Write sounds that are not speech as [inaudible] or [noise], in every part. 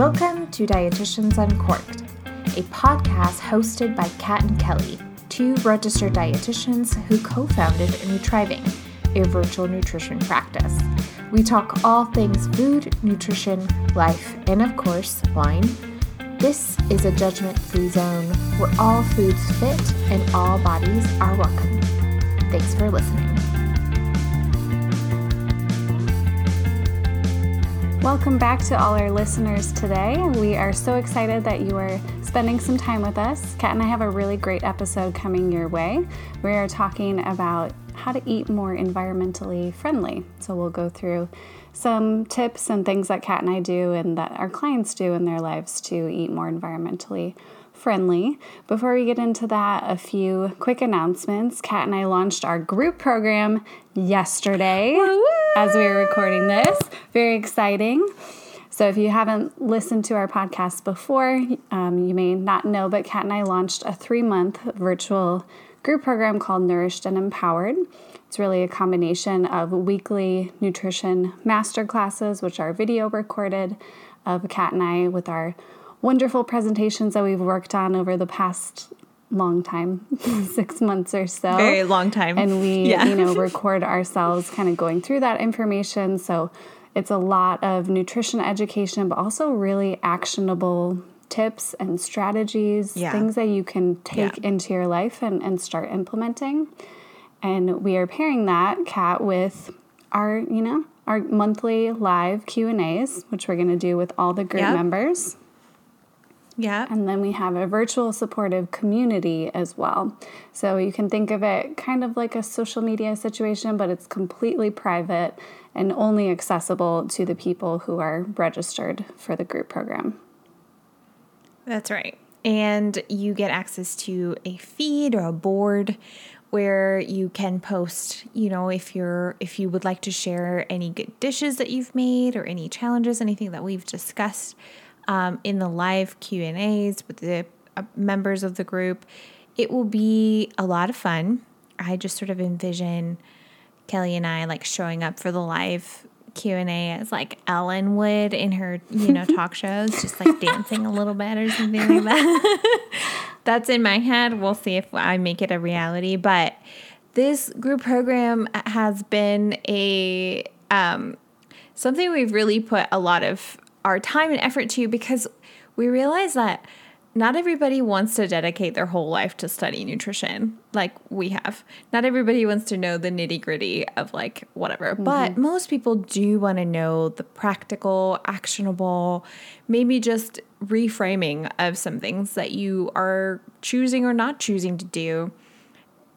Welcome to Dietitians Uncorked, a podcast hosted by Kat and Kelly, two registered dietitians who co founded Nutriving, a virtual nutrition practice. We talk all things food, nutrition, life, and of course, wine. This is a judgment free zone where all foods fit and all bodies are welcome. Thanks for listening. Welcome back to all our listeners today. We are so excited that you are spending some time with us. Kat and I have a really great episode coming your way. We are talking about how to eat more environmentally friendly. So we'll go through some tips and things that Kat and I do and that our clients do in their lives to eat more environmentally friendly. Before we get into that, a few quick announcements. Kat and I launched our group program yesterday Woo-woo! as we were recording this. Very exciting. So, if you haven't listened to our podcast before, um, you may not know, but Kat and I launched a three month virtual group program called Nourished and Empowered. It's really a combination of weekly nutrition master classes, which are video recorded, of Kat and I with our wonderful presentations that we've worked on over the past long time, [laughs] six months or so. Very long time. And we, yeah. [laughs] you know, record ourselves kind of going through that information. So it's a lot of nutrition education, but also really actionable tips and strategies, yeah. things that you can take yeah. into your life and, and start implementing. And we are pairing that, Kat, with our, you know, our monthly live Q&As, which we're going to do with all the group members. Yeah. And then we have a virtual supportive community as well. So you can think of it kind of like a social media situation, but it's completely private and only accessible to the people who are registered for the group program. That's right. And you get access to a feed or a board where you can post, you know, if you're if you would like to share any good dishes that you've made or any challenges, anything that we've discussed um, in the live Q and A's with the uh, members of the group. It will be a lot of fun. I just sort of envision Kelly and I like showing up for the live Q and A as like Ellen would in her you know [laughs] talk shows, just like dancing a little bit or something like that. [laughs] That's in my head. We'll see if I make it a reality. But this group program has been a um, something we've really put a lot of our time and effort to because we realize that not everybody wants to dedicate their whole life to study nutrition like we have. Not everybody wants to know the nitty gritty of like whatever, mm-hmm. but most people do want to know the practical, actionable, maybe just reframing of some things that you are choosing or not choosing to do.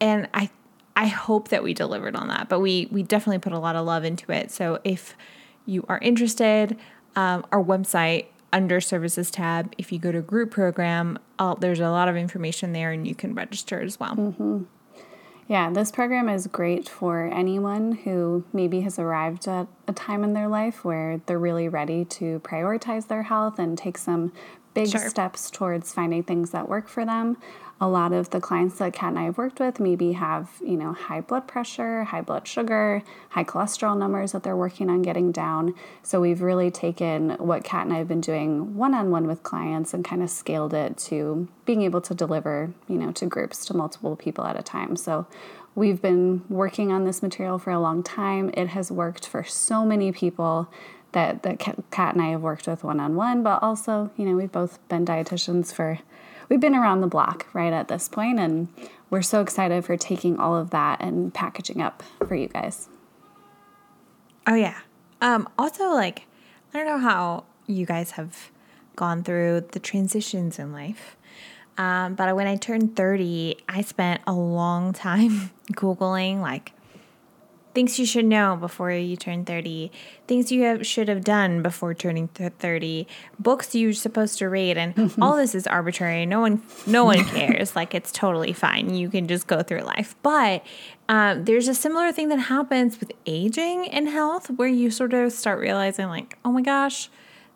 And I I hope that we delivered on that, but we we definitely put a lot of love into it. So if you are interested, um, our website under services tab, if you go to group program, uh, there's a lot of information there and you can register as well. Mm-hmm. Yeah, this program is great for anyone who maybe has arrived at a time in their life where they're really ready to prioritize their health and take some big sure. steps towards finding things that work for them a lot of the clients that Kat and I have worked with maybe have, you know, high blood pressure, high blood sugar, high cholesterol numbers that they're working on getting down. So we've really taken what Kat and I have been doing one on one with clients and kind of scaled it to being able to deliver, you know, to groups, to multiple people at a time. So we've been working on this material for a long time. It has worked for so many people that, that Kat and I have worked with one on one, but also, you know, we've both been dietitians for we've been around the block right at this point, and we're so excited for taking all of that and packaging up for you guys. Oh yeah. Um, also, like, I don't know how you guys have gone through the transitions in life. Um, but when I turned 30, I spent a long [laughs] time Googling like things you should know before you turn 30, things you have, should have done before turning 30, books you're supposed to read and [laughs] all this is arbitrary. No one no one [laughs] cares. like it's totally fine. You can just go through life. But um, there's a similar thing that happens with aging and health where you sort of start realizing like, "Oh my gosh,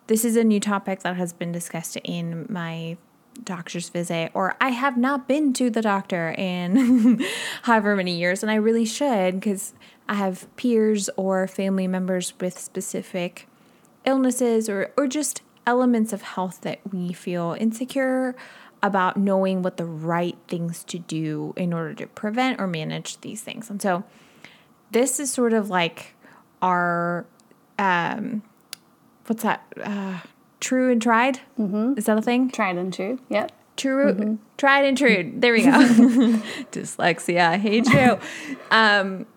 this is a new topic that has been discussed in my doctor's visit or I have not been to the doctor in [laughs] however many years and I really should because I have peers or family members with specific illnesses or, or just elements of health that we feel insecure about knowing what the right things to do in order to prevent or manage these things. And so this is sort of like our um what's that? Uh true and tried? Mm-hmm. is that a thing? Tried and true yep. True mm-hmm. tried and true. There we go. [laughs] [laughs] Dyslexia i hate you. [laughs] Um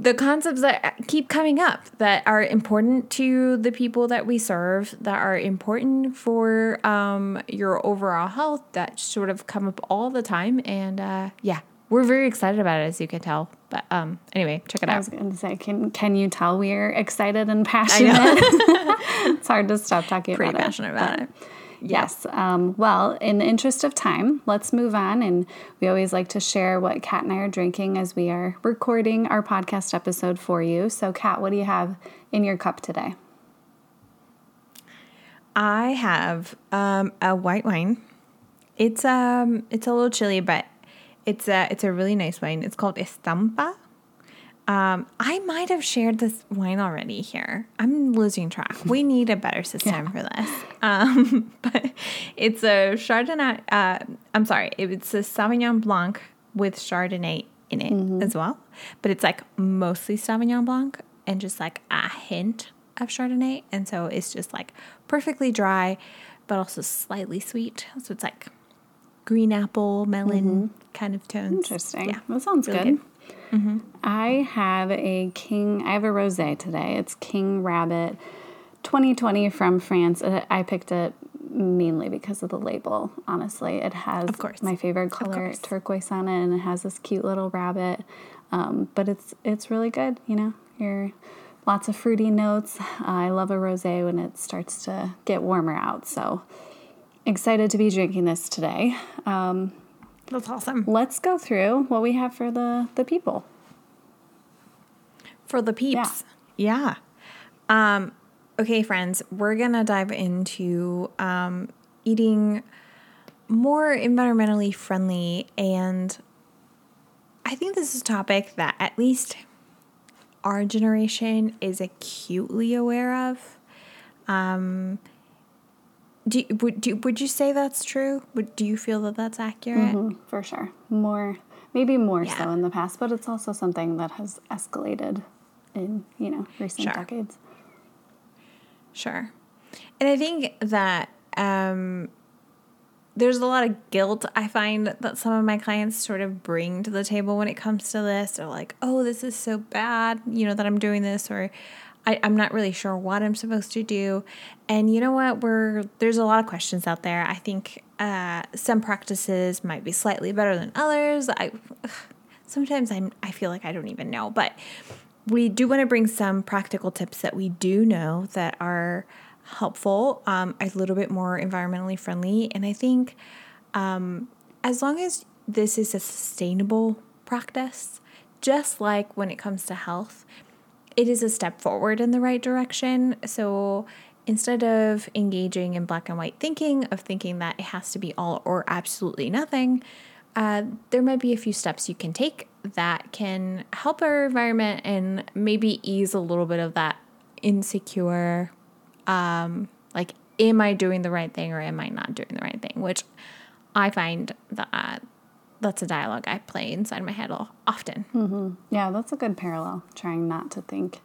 the concepts that keep coming up that are important to the people that we serve, that are important for um, your overall health, that sort of come up all the time. And uh, yeah, we're very excited about it, as you can tell. But um, anyway, check it out. I was going to say, can can you tell we're excited and passionate? [laughs] it's hard to stop talking about it. Pretty about passionate about it. Yes. Um, well, in the interest of time, let's move on. And we always like to share what Kat and I are drinking as we are recording our podcast episode for you. So, Kat, what do you have in your cup today? I have um, a white wine. It's um it's a little chilly, but it's a it's a really nice wine. It's called Estampa. Um, I might have shared this wine already here. I'm losing track. We need a better system yeah. for this. Um, [laughs] but it's a Chardonnay. Uh, I'm sorry, it's a Sauvignon Blanc with Chardonnay in it mm-hmm. as well. But it's like mostly Sauvignon Blanc and just like a hint of Chardonnay. And so it's just like perfectly dry, but also slightly sweet. So it's like green apple, melon mm-hmm. kind of tones. Interesting. Yeah, that sounds really good. good. Mm-hmm. I have a King, I have a rosé today. It's King Rabbit 2020 from France. Uh, I picked it mainly because of the label, honestly. It has of course. my favorite color, turquoise on it, and it has this cute little rabbit. Um, but it's it's really good, you know. You're lots of fruity notes. Uh, I love a rosé when it starts to get warmer out. So excited to be drinking this today. Um, that's awesome. Let's go through what we have for the the people. For the peeps. Yeah. yeah. Um okay, friends, we're going to dive into um eating more environmentally friendly and I think this is a topic that at least our generation is acutely aware of. Um, do, would, do, would you say that's true? Would, do you feel that that's accurate? Mm-hmm, for sure. More, maybe more yeah. so in the past, but it's also something that has escalated in, you know, recent sure. decades. Sure. And I think that um, there's a lot of guilt I find that some of my clients sort of bring to the table when it comes to this. They're like, oh, this is so bad, you know, that I'm doing this, or I, am not really sure what I'm supposed to do. And you know what? We're there's a lot of questions out there. I think uh, some practices might be slightly better than others. I [sighs] sometimes I'm I feel like I don't even know, but we do want to bring some practical tips that we do know that are helpful, um, a little bit more environmentally friendly, and I think um, as long as this is a sustainable practice, just like when it comes to health it is a step forward in the right direction. So instead of engaging in black and white thinking, of thinking that it has to be all or absolutely nothing, uh, there might be a few steps you can take that can help our environment and maybe ease a little bit of that insecure, um, like, am I doing the right thing or am I not doing the right thing? Which I find that that's a dialogue I play inside my head all often. Mm-hmm. Yeah, that's a good parallel. Trying not to think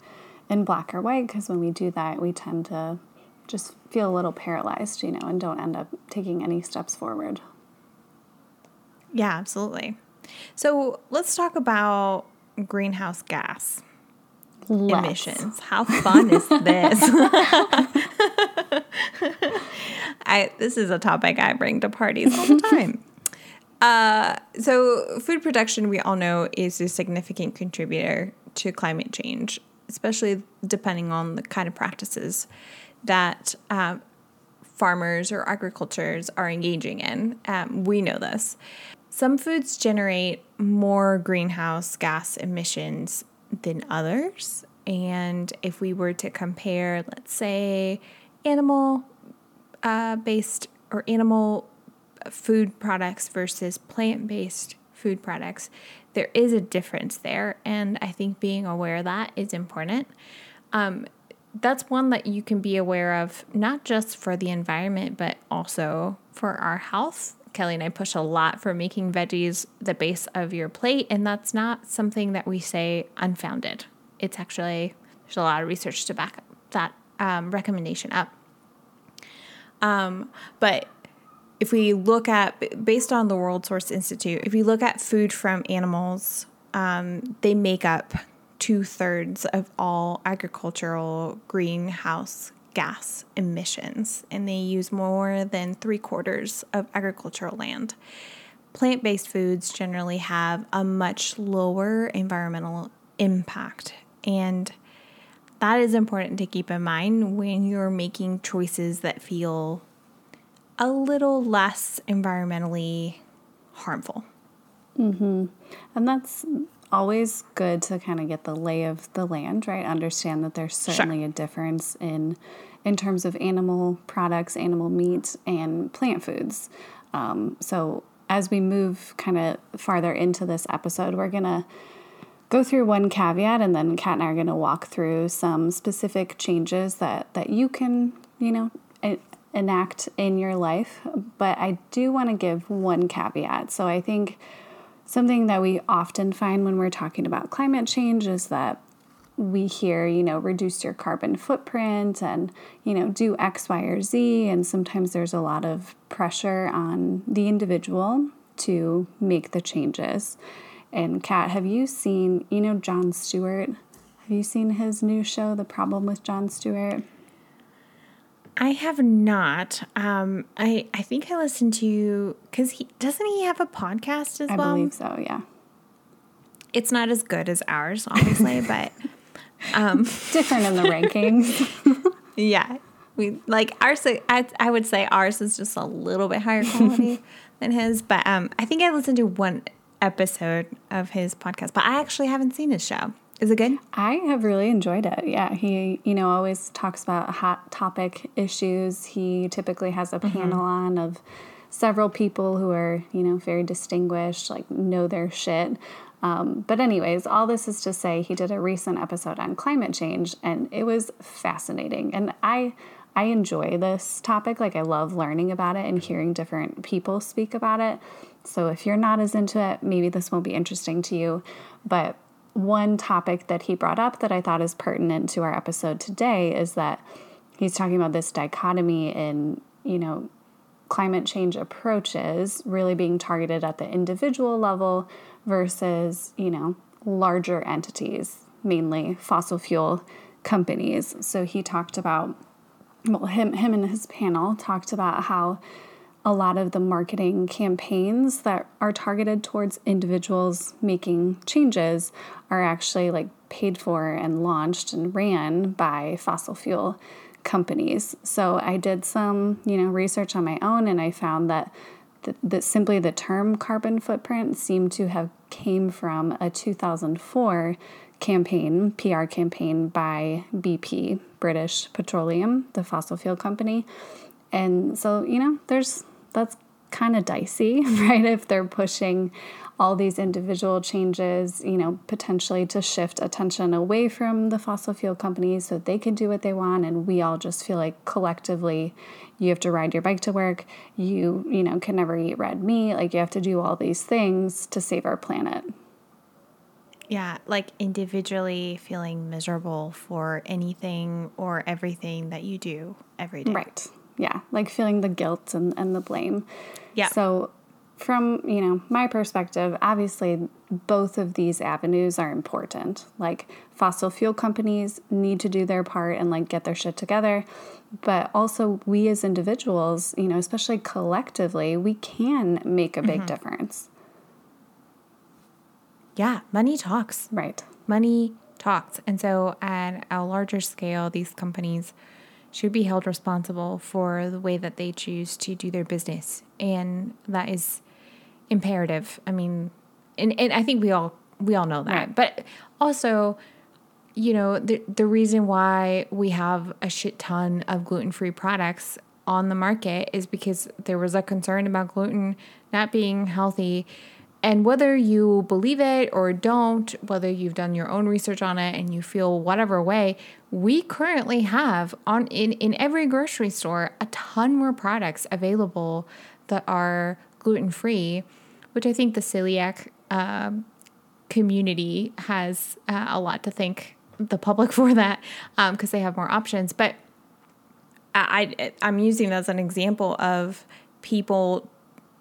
in black or white because when we do that, we tend to just feel a little paralyzed, you know, and don't end up taking any steps forward. Yeah, absolutely. So let's talk about greenhouse gas emissions. How fun is this? [laughs] [laughs] I this is a topic I bring to parties all the time. [laughs] Uh, so, food production, we all know, is a significant contributor to climate change, especially depending on the kind of practices that uh, farmers or agricultures are engaging in. Um, we know this. Some foods generate more greenhouse gas emissions than others. And if we were to compare, let's say, animal uh, based or animal food products versus plant based food products, there is a difference there. And I think being aware of that is important. Um, that's one that you can be aware of, not just for the environment, but also for our health. Kelly and I push a lot for making veggies the base of your plate, and that's not something that we say unfounded. It's actually, there's a lot of research to back that um, recommendation up. Um, but if we look at, based on the World Resources Institute, if we look at food from animals, um, they make up two thirds of all agricultural greenhouse gas emissions, and they use more than three quarters of agricultural land. Plant based foods generally have a much lower environmental impact, and that is important to keep in mind when you're making choices that feel a little less environmentally harmful. Mm-hmm. And that's always good to kind of get the lay of the land, right? Understand that there's certainly sure. a difference in in terms of animal products, animal meat, and plant foods. Um, so as we move kind of farther into this episode, we're gonna go through one caveat, and then Kat and I are gonna walk through some specific changes that that you can, you know, enact in your life. But I do want to give one caveat. So I think something that we often find when we're talking about climate change is that we hear, you know, reduce your carbon footprint and, you know, do X, Y, or Z. And sometimes there's a lot of pressure on the individual to make the changes. And Kat, have you seen, you know, Jon Stewart? Have you seen his new show, The Problem with Jon Stewart? I have not. Um, I I think I listened to because he doesn't he have a podcast as I well. I believe so. Yeah. It's not as good as ours, obviously, [laughs] but um, different in the rankings. [laughs] yeah, we like ours. I, I would say ours is just a little bit higher quality [laughs] than his, but um, I think I listened to one episode of his podcast, but I actually haven't seen his show. Is it good? I have really enjoyed it. Yeah, he, you know, always talks about hot topic issues. He typically has a mm-hmm. panel on of several people who are, you know, very distinguished, like know their shit. Um, but, anyways, all this is to say he did a recent episode on climate change and it was fascinating. And I, I enjoy this topic. Like, I love learning about it and hearing different people speak about it. So, if you're not as into it, maybe this won't be interesting to you. But one topic that he brought up that I thought is pertinent to our episode today is that he's talking about this dichotomy in, you know, climate change approaches really being targeted at the individual level versus, you know, larger entities, mainly fossil fuel companies. So he talked about well him him and his panel talked about how a lot of the marketing campaigns that are targeted towards individuals making changes are actually like paid for and launched and ran by fossil fuel companies. So I did some, you know, research on my own and I found that that simply the term carbon footprint seemed to have came from a 2004 campaign, PR campaign by BP, British Petroleum, the fossil fuel company. And so, you know, there's that's kind of dicey, [laughs] right? If they're pushing all these individual changes, you know, potentially to shift attention away from the fossil fuel companies so they can do what they want and we all just feel like collectively you have to ride your bike to work, you, you know, can never eat red meat, like you have to do all these things to save our planet. Yeah, like individually feeling miserable for anything or everything that you do every day. Right yeah, like feeling the guilt and, and the blame. Yeah. So, from you know my perspective, obviously both of these avenues are important. Like fossil fuel companies need to do their part and like get their shit together, but also we as individuals, you know, especially collectively, we can make a big mm-hmm. difference. Yeah, money talks. Right. Money talks. And so at a larger scale, these companies should be held responsible for the way that they choose to do their business. And that is imperative. I mean, and, and I think we all we all know that. Right. But also, you know, the the reason why we have a shit ton of gluten-free products on the market is because there was a concern about gluten not being healthy and whether you believe it or don't, whether you've done your own research on it and you feel whatever way, we currently have on in, in every grocery store a ton more products available that are gluten free, which I think the celiac uh, community has uh, a lot to thank the public [laughs] for that because um, they have more options. But I, I I'm using that as an example of people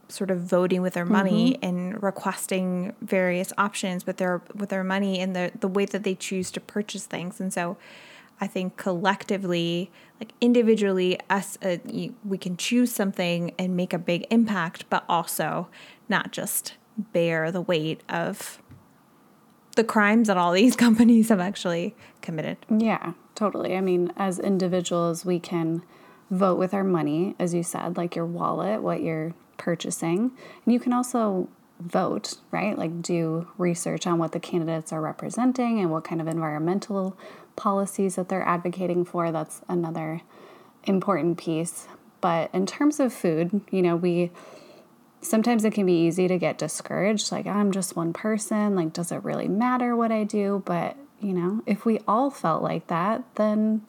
sort of voting with their money mm-hmm. and requesting various options with their with their money and the the way that they choose to purchase things. And so i think collectively like individually us uh, we can choose something and make a big impact but also not just bear the weight of the crimes that all these [laughs] companies have actually committed. Yeah totally. I mean as individuals we can vote with our money as you said like your wallet what you're purchasing. And you can also vote, right? Like do research on what the candidates are representing and what kind of environmental policies that they're advocating for. That's another important piece. But in terms of food, you know, we sometimes it can be easy to get discouraged like I'm just one person, like does it really matter what I do? But, you know, if we all felt like that, then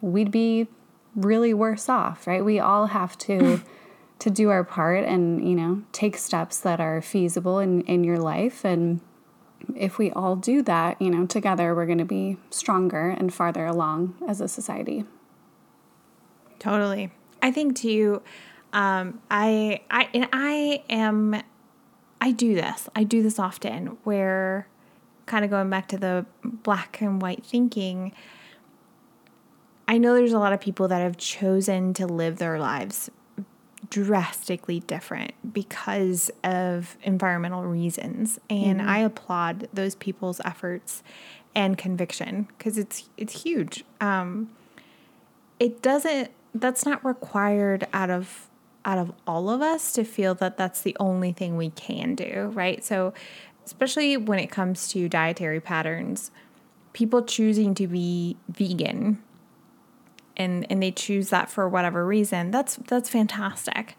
we'd be really worse off, right? We all have to [laughs] to do our part and you know take steps that are feasible in, in your life. And if we all do that you know together we're going to be stronger and farther along as a society. Totally. I think too um, i i and i am i do this. I do this often where kind of going back to the black and white thinking I know there's a lot of people that have chosen to live their lives drastically different because of environmental reasons. And mm-hmm. I applaud those people's efforts and conviction because it's it's huge. Um it doesn't that's not required out of out of all of us to feel that that's the only thing we can do right? So especially when it comes to dietary patterns people choosing to be vegan and and they choose that for whatever reason that's that's fantastic.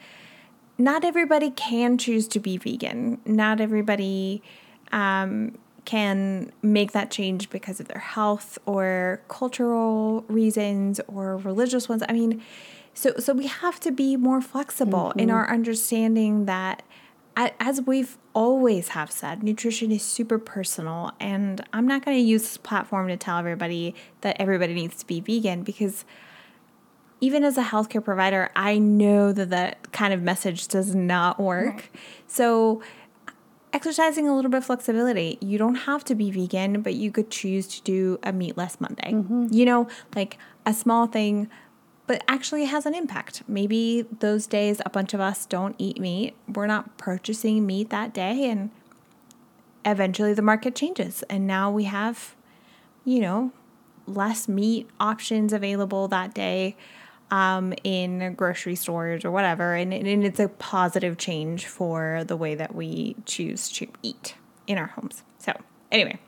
Not everybody can choose to be vegan. Not everybody um, can make that change because of their health or cultural reasons or religious ones. I mean so so we have to be more flexible mm-hmm. in our understanding that as we've always have said nutrition is super personal and i'm not going to use this platform to tell everybody that everybody needs to be vegan because even as a healthcare provider, I know that that kind of message does not work. Right. So, exercising a little bit of flexibility. You don't have to be vegan, but you could choose to do a meatless Monday. Mm-hmm. You know, like a small thing, but actually has an impact. Maybe those days a bunch of us don't eat meat. We're not purchasing meat that day, and eventually the market changes. And now we have, you know, less meat options available that day um, in grocery stores or whatever. And, and it's a positive change for the way that we choose to eat in our homes. So, anyway,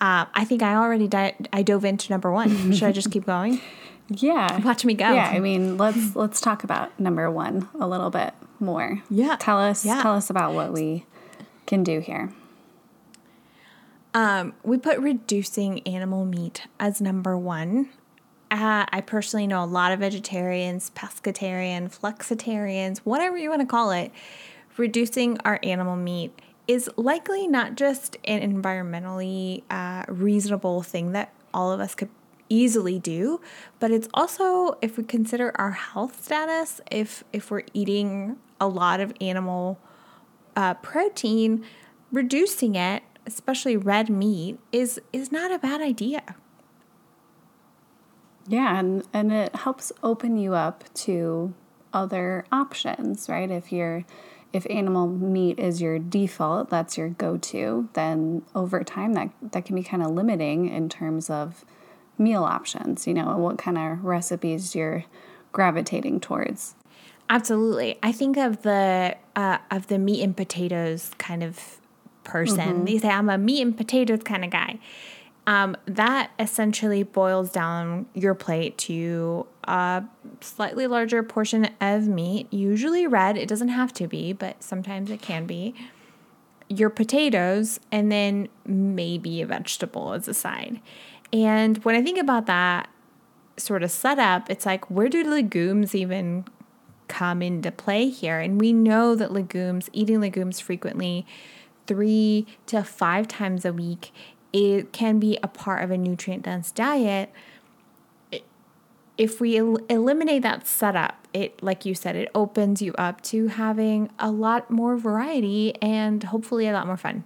uh, I think I already di- I dove into number one. [laughs] Should I just keep going? Yeah. Watch me go. Yeah, I mean, let's let's talk about number 1 a little bit more. Yeah. Tell us yeah. tell us about what we can do here. Um, we put reducing animal meat as number 1 uh, I personally know a lot of vegetarians, pescatarian, flexitarians, whatever you want to call it. Reducing our animal meat is likely not just an environmentally uh, reasonable thing that all of us could easily do, but it's also if we consider our health status, if if we're eating a lot of animal uh, protein, reducing it, especially red meat, is is not a bad idea. Yeah, and, and it helps open you up to other options, right? If you're if animal meat is your default, that's your go-to, then over time that that can be kind of limiting in terms of meal options, you know, and what kind of recipes you're gravitating towards. Absolutely. I think of the uh, of the meat and potatoes kind of person. Mm-hmm. They say I'm a meat and potatoes kind of guy. Um, that essentially boils down your plate to a slightly larger portion of meat, usually red. It doesn't have to be, but sometimes it can be. your potatoes and then maybe a vegetable as a side. And when I think about that sort of setup, it's like, where do legumes even come into play here? And we know that legumes, eating legumes frequently, three to five times a week, it can be a part of a nutrient dense diet. If we el- eliminate that setup, it, like you said, it opens you up to having a lot more variety and hopefully a lot more fun.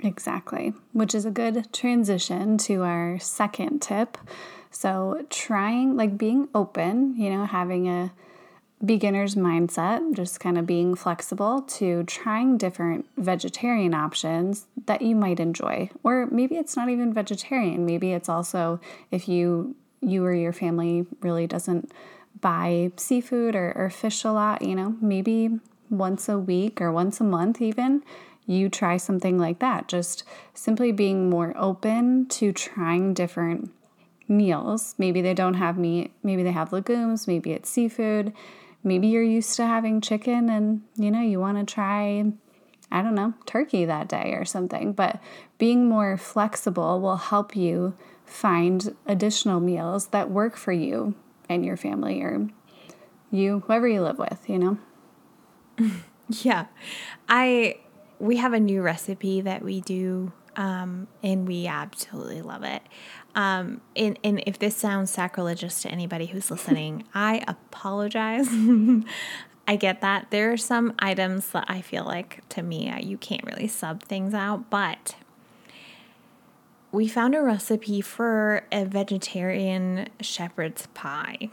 Exactly, which is a good transition to our second tip. So, trying, like being open, you know, having a beginner's mindset, just kind of being flexible to trying different vegetarian options that you might enjoy. Or maybe it's not even vegetarian. Maybe it's also if you you or your family really doesn't buy seafood or, or fish a lot, you know, maybe once a week or once a month even, you try something like that. Just simply being more open to trying different meals. Maybe they don't have meat, maybe they have legumes, maybe it's seafood maybe you're used to having chicken and you know you want to try I don't know, turkey that day or something. But being more flexible will help you find additional meals that work for you and your family or you, whoever you live with, you know? [laughs] Yeah. I we have a new recipe that we do um, and we absolutely love it. Um, and, and if this sounds sacrilegious to anybody who's listening, [laughs] I apologize. [laughs] I get that. There are some items that I feel like to me, you can't really sub things out, but we found a recipe for a vegetarian shepherd's pie.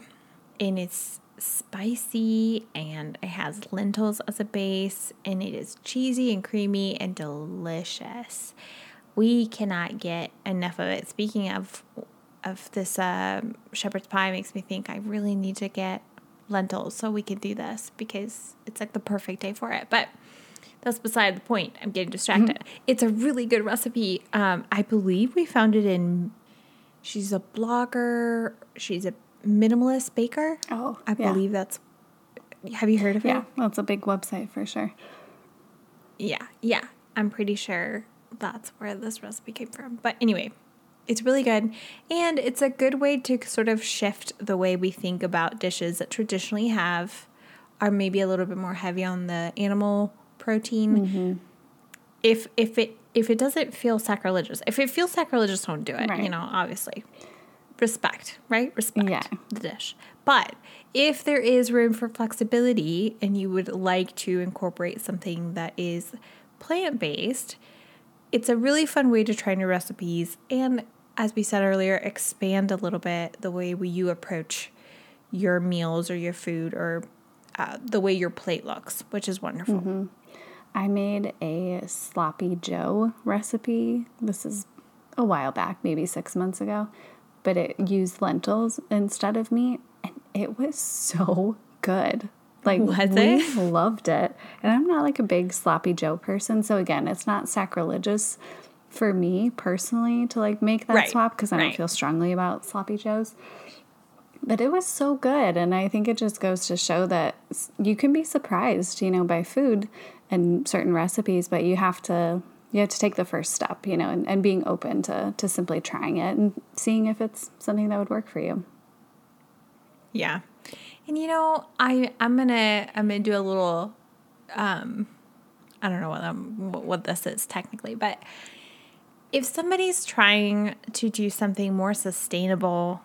And it's spicy and it has lentils as a base, and it is cheesy and creamy and delicious we cannot get enough of it. Speaking of of this uh, shepherd's pie, makes me think I really need to get lentils so we can do this because it's like the perfect day for it. But that's beside the point. I'm getting distracted. Mm-hmm. It's a really good recipe. Um, I believe we found it in. She's a blogger. She's a minimalist baker. Oh, I yeah. believe that's. Have you heard of yeah, it? Yeah, that's a big website for sure. Yeah, yeah. I'm pretty sure that's where this recipe came from. But anyway, it's really good. And it's a good way to sort of shift the way we think about dishes that traditionally have, are maybe a little bit more heavy on the animal protein. Mm-hmm. If, if it if it doesn't feel sacrilegious, if it feels sacrilegious, don't do it. Right. You know, obviously, respect, right? Respect yeah. the dish. But if there is room for flexibility and you would like to incorporate something that is plant based, it's a really fun way to try new recipes and, as we said earlier, expand a little bit the way you approach your meals or your food or uh, the way your plate looks, which is wonderful. Mm-hmm. I made a sloppy Joe recipe. This is a while back, maybe six months ago, but it used lentils instead of meat, and it was so good. Like oh, was we it? loved it. And I'm not like a big sloppy Joe person, so again, it's not sacrilegious for me personally to like make that right. swap because I right. don't feel strongly about sloppy joes. But it was so good, and I think it just goes to show that you can be surprised, you know, by food and certain recipes, but you have to you have to take the first step, you know, and, and being open to to simply trying it and seeing if it's something that would work for you. Yeah. And you know, I I'm gonna I'm gonna do a little, um, I don't know what I'm, what this is technically, but if somebody's trying to do something more sustainable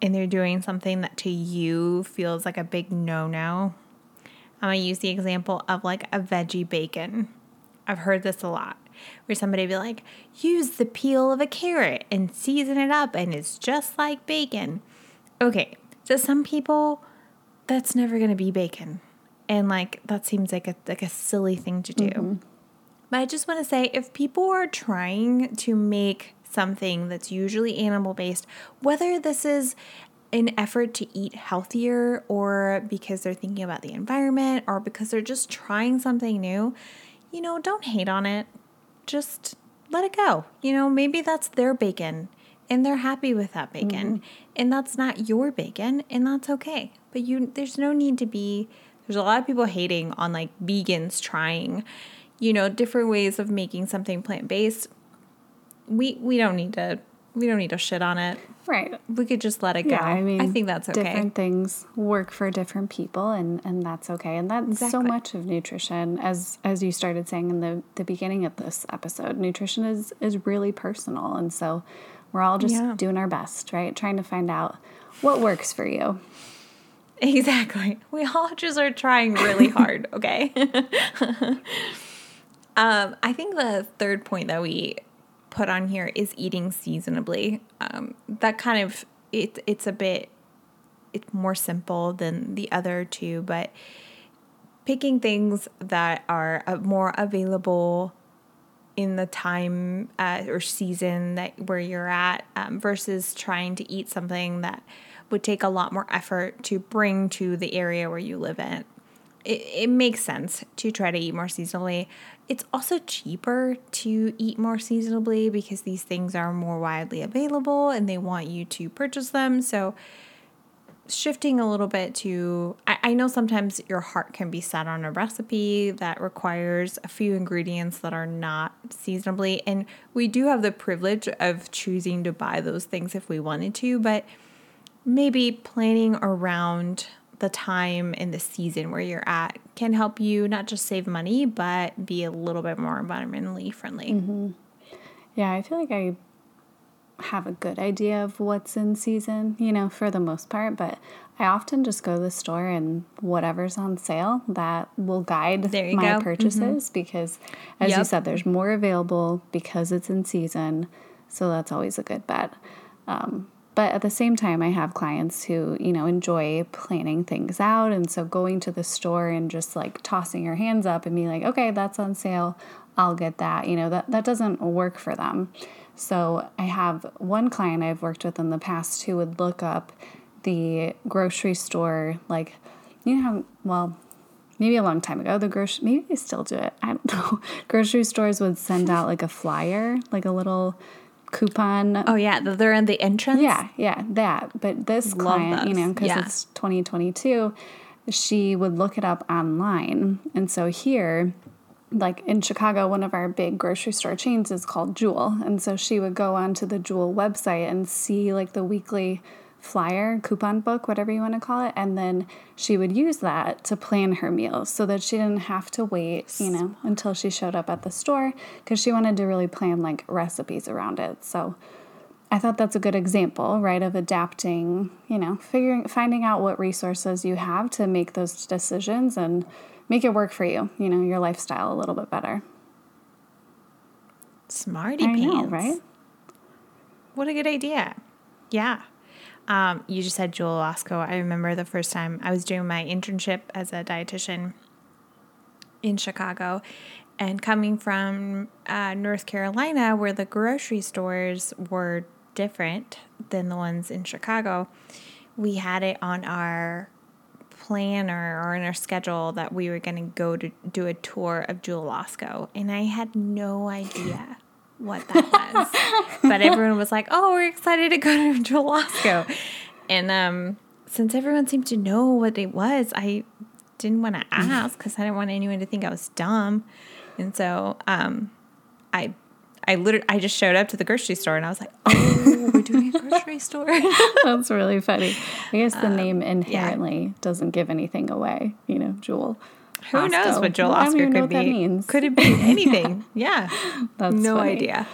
and they're doing something that to you feels like a big no no, I'm gonna use the example of like a veggie bacon. I've heard this a lot where somebody be like, use the peel of a carrot and season it up and it's just like bacon. Okay, so some people that's never going to be bacon. And like that seems like a like a silly thing to do. Mm-hmm. But I just want to say if people are trying to make something that's usually animal based, whether this is an effort to eat healthier or because they're thinking about the environment or because they're just trying something new, you know, don't hate on it. Just let it go. You know, maybe that's their bacon and they're happy with that bacon. Mm-hmm. And that's not your bacon and that's okay. But you there's no need to be there's a lot of people hating on like vegans trying you know, different ways of making something plant based, we we don't need to we don't need to shit on it. Right. We could just let it go. Yeah, I mean, I think that's okay. Different things work for different people, and and that's okay. And that's so much of nutrition, as as you started saying in the the beginning of this episode. Nutrition is is really personal, and so we're all just Yeah. doing our best, right? Trying to find out what works for you. Exactly. We all just are trying really hard, [laughs] okay? [laughs] um, I think the third point that we put on here is eating seasonably. Um, that kind of it, it's a bit it's more simple than the other two, but picking things that are uh, more available in the time uh, or season that where you're at um, versus trying to eat something that would take a lot more effort to bring to the area where you live in. It, it makes sense to try to eat more seasonally. It's also cheaper to eat more seasonably because these things are more widely available and they want you to purchase them. So shifting a little bit to I, I know sometimes your heart can be set on a recipe that requires a few ingredients that are not seasonably and we do have the privilege of choosing to buy those things if we wanted to but maybe planning around the time and the season where you're at can help you not just save money but be a little bit more environmentally friendly. Mm-hmm. Yeah, I feel like I have a good idea of what's in season, you know, for the most part, but I often just go to the store and whatever's on sale that will guide my go. Mm-hmm. purchases because as you said there's more available because it's in season, so that's always a good bet. Um, but at the same time, I have clients who, you know, enjoy planning things out. And so going to the store and just like tossing your hands up and being like, okay, that's on sale, I'll get that, you know, that, that doesn't work for them. So I have one client I've worked with in the past who would look up the grocery store, like, you know, how, well, maybe a long time ago, the grocery, maybe they still do it. I don't [laughs] know. Grocery stores would send out like a flyer, like a little coupon oh yeah they're in the entrance yeah, yeah, that. But this Love client, you know, because Yeah. it's 2022, she would look it up online. And so here, like in Chicago, one of our big grocery store chains is called Jewel. And so she would go onto the Jewel website and see like the weekly flyer, coupon book, whatever you want to call it. And then she would use that to plan her meals so that she didn't have to wait, you know, until she showed up at the store because she wanted to really plan like recipes around it. So I thought that's a good example, right, of adapting, you know, figuring, finding out what resources you have to make those decisions and make it work for you, you know, your lifestyle a little bit better. smarty I pants know, right? What a good idea. Yeah. Um, you just said Jewel Osco. I remember the first time I was doing my internship as a dietitian in Chicago and coming from uh, North Carolina, where the grocery stores were different than the ones in Chicago, we had it on our planner or in our schedule that we were going to go to do a tour of Jewel Osco. And I had no idea what that was. [laughs] but everyone was like, oh, we're excited to go to [laughs] Jewel Osco. And um, since everyone seemed to know what it was, I didn't want to ask because I didn't want anyone to think I was dumb. And so um, I I literally I just showed up to the grocery store and I was like, [laughs] "Oh, we're doing a grocery store." [laughs] That's really funny. I guess Um, the name inherently doesn't give anything away, you know, Jewel. Who knows what Joel don't Oscar could what be? that means. Could it be [laughs] anything? yeah, That's no funny. idea.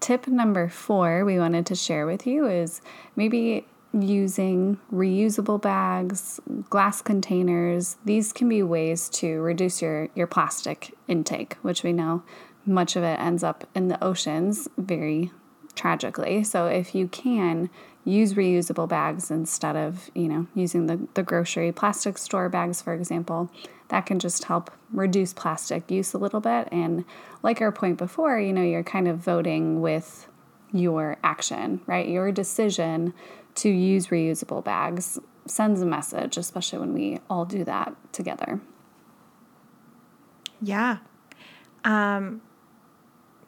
Tip number four we wanted to share with you is maybe using reusable bags, glass containers. These can be ways to reduce your, your plastic intake, which we know much of it ends up in the oceans very tragically. So if you can use reusable bags instead of, you know, using the, the grocery plastic store bags, for example, that can just help reduce plastic use a little bit. And like our point before, you know, you're kind of voting with your action, right? Your decision to use reusable bags sends a message, especially when we all do that together. Yeah. Um,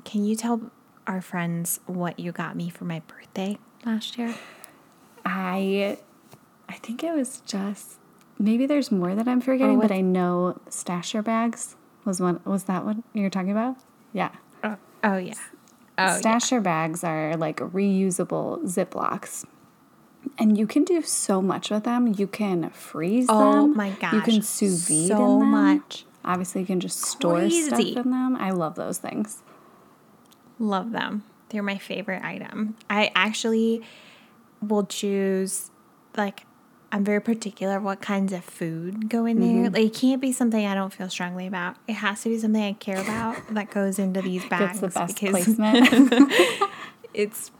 can you tell our friends what you got me for my birthday last year? I I think it was just maybe there's more that I'm forgetting, Or but I know stasher bags. Was one was that what you're talking about? Yeah. Oh, oh yeah. Oh, Stasher bags are like reusable Ziplocs. And you can do so much with them. You can freeze Oh them. Oh my gosh. You can sous vide so in them. much. Obviously, you can just store Crazy. stuff in them. I love those things. Love them. They're my favorite item. I actually will choose like I'm very particular what kinds of food go in Mm-hmm. there. Like it can't be something I don't feel strongly about. It has to be something I care about that goes into these [laughs] bags. The best placement. [laughs] it's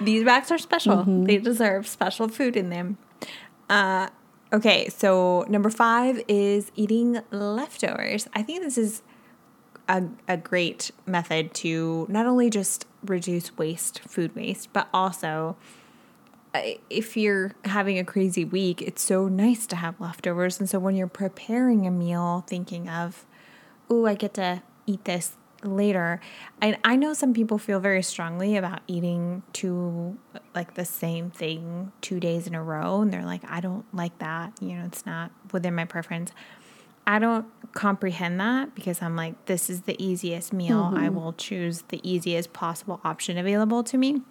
these bags are special. Mm-hmm. They deserve special food in them. Uh, okay, so number five is eating leftovers. I think this is a, a great method to not only just reduce waste, food waste, but also uh, if you're having a crazy week, it's so nice to have leftovers. And so when you're preparing a meal, thinking of, oh, I get to eat this later. And I know some people feel very strongly about eating two, like the same thing two days in a row. And they're like, I don't like that. You know, it's not within my preference. I don't comprehend that because I'm like, this is the easiest meal. I will choose the easiest possible option available to me.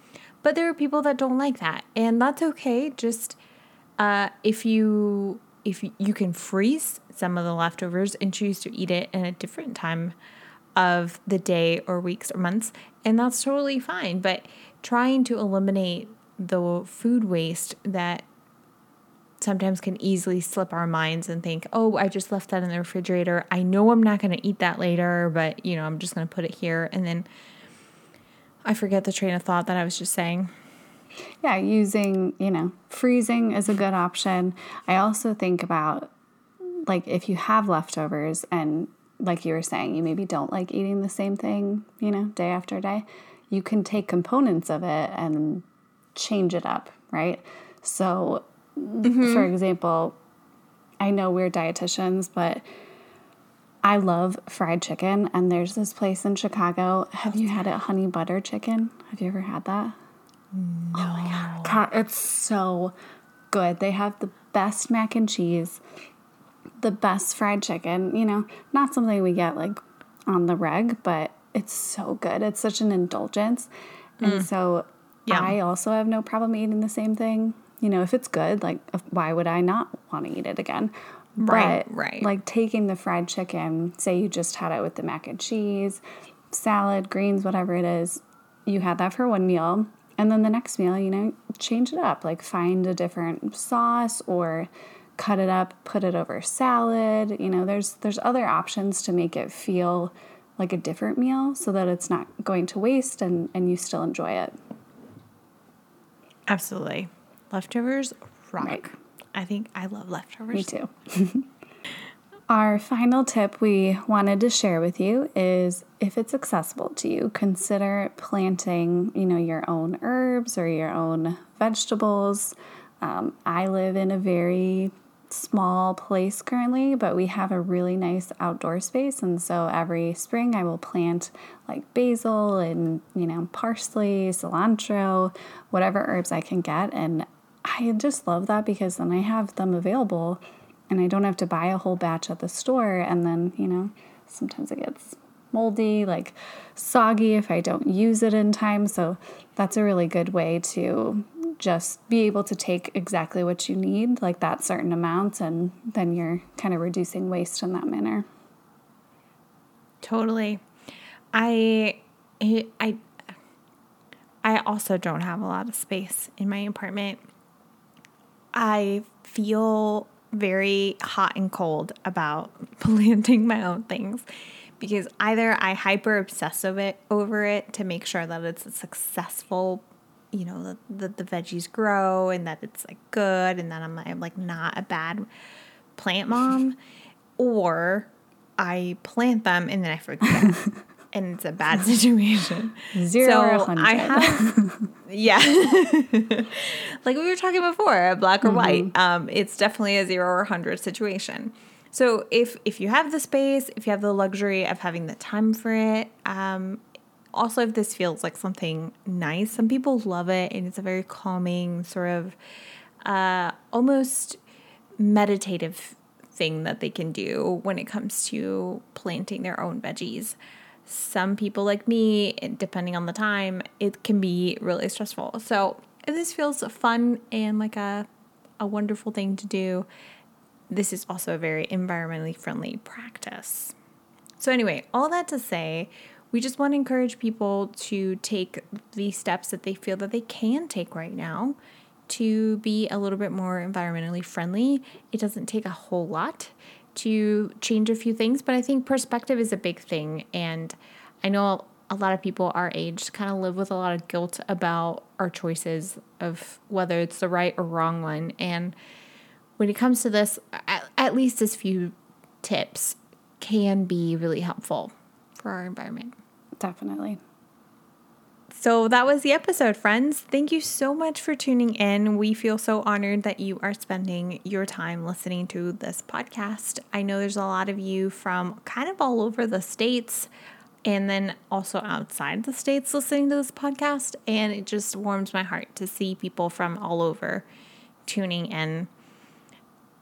But there are people that don't like that, and that's okay. Just uh, if you if you, you can freeze some of the leftovers and choose to eat it in a different time of the day or weeks or months, and that's totally fine. But trying to eliminate the food waste that sometimes can easily slip our minds and think, oh, I just left that in the refrigerator. I know I'm not going to eat that later, but you know, I'm just going to put it here. And then I forget the train of thought that I was just saying. yeah, using, you know, freezing is a good option. I also think about like if you have leftovers and like you were saying, you maybe don't like eating the same thing, you know, day after day, you can take components of it and change it up, right? So, for mm-hmm. example, I know we're dietitians, but I love fried chicken, and there's this place in Chicago. Have you had it, honey butter chicken? Have you ever had that? Oh God, it's so good. They have the best mac and cheese, the best fried chicken. You know, not something we get like on the reg, but it's so good. It's such an indulgence. And mm. so Yum. I also have no problem eating the same thing. You know, if it's good, like, uh, why would I not want to eat it again? Right, but, right. Like taking the fried chicken, say you just had it with the mac and cheese, salad, greens, whatever it is, you had that for one meal. And then the next meal, you know, change it up. Like find a different sauce or cut it up, put it over salad. You know, there's there's other options to make it feel like a different meal so that it's not going to waste and, and you still enjoy it. Absolutely. Leftovers rock. Right. I think I love leftovers. Me too. [laughs] Our final tip we wanted to share with you is if it's accessible to you, consider planting, you know, your own herbs or your own vegetables. Um, I live in a very small place currently, but we have a really nice outdoor space, and so every spring I will plant like basil and you know parsley, cilantro, whatever herbs I can get, and I just love that because then I have them available and I don't have to buy a whole batch at the store. And then, you know, sometimes it gets moldy, like soggy if I don't use it in time. So that's a really good way to just be able to take exactly what you need, like that certain amount, and then you're kind of reducing waste in that manner. Totally. I I I also don't have a lot of space in my apartment. I feel very hot and cold about [laughs] planting my own things because either I hyper obsess of it over it to make sure that it's a successful, you know, that the, veggies grow and that it's like good and that I'm, I'm like not a bad plant mom, or I plant them and then I forget. [laughs] And it's a bad [laughs] situation. Zero so I hundred. have [laughs] yeah. [laughs] like we were talking before, black or white. Um, it's definitely a zero or 100 situation. So if if you have the space, if you have the luxury of having the time for it, um, also if this feels like something nice, some people love it and it's a very calming sort of uh, almost meditative thing that they can do when it comes to planting their own veggies. Some people like me, depending on the time, it can be really stressful. So if this feels fun and like a a wonderful thing to do. This is also a very environmentally friendly practice. So anyway, all that to say, we just want to encourage people to take the steps that they feel that they can take right now to be a little bit more environmentally friendly. It doesn't take a whole lot to change a few things, but I think perspective is a big thing. And I know a lot of people our age kind of live with a lot of guilt about our choices of whether it's the right or wrong one. And when it comes to this, at, at least this few tips can be really helpful for our environment. Definitely. So that was the episode, friends. Thank you so much for tuning in. We feel so honored that you are spending your time listening to this podcast. I know there's a lot of you from kind of all over the states and then also outside the states listening to this podcast. And it just warms my heart to see people from all over tuning in.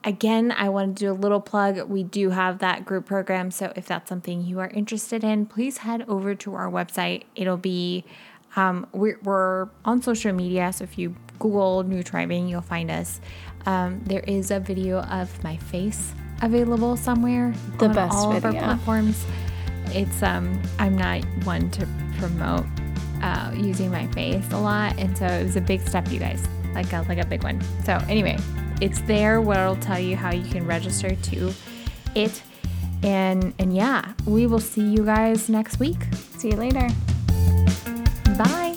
Again, I want to do a little plug. We do have that group program. So if that's something you are interested in, please head over to our website. It'll be um, we're, we're, on social media, so if you Google New Thriving, you'll find us. Um, there is a video of my face available somewhere the on best all video. of our platforms. It's um, I'm not one to promote uh, using my face a lot, and so it was a big step, you guys, like a like a big one. So anyway, it's there. Where it'll tell you how you can register to it, and and yeah, we will see you guys next week. See you later. Bye.